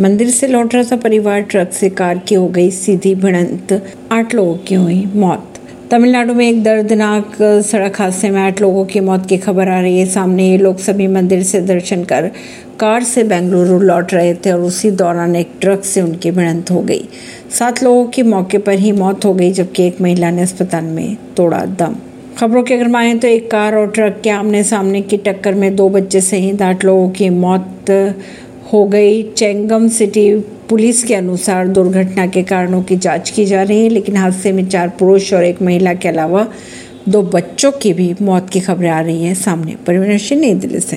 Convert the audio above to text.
मंदिर से लौट रहा था परिवार ट्रक से कार की हो गई सीधी भिड़ंत। आठ लोगों की हुई मौत। तमिलनाडु में एक दर्दनाक सड़क हादसे में आठ लोगों की मौत की खबर आ रही है। सामने ये लोग सभी मंदिर से दर्शन कर कार से बेंगलुरु लौट रहे थे और उसी दौरान एक ट्रक से उनकी भिड़ंत हो गई। सात लोगों की मौके पर ही मौत हो गई, जबकि एक महिला ने अस्पताल में तोड़ा दम। खबरों के अगर माने तो एक कार और ट्रक के आमने सामने की टक्कर में दो बच्चे सहित आठ लोगों की मौत हो गई। चेंगम सिटी पुलिस के अनुसार दुर्घटना के कारणों की जाँच की जा रही है, लेकिन हादसे में चार पुरुष और एक महिला के अलावा दो बच्चों की भी मौत की खबरें आ रही हैं सामने। परवीन नई दिल्ली से।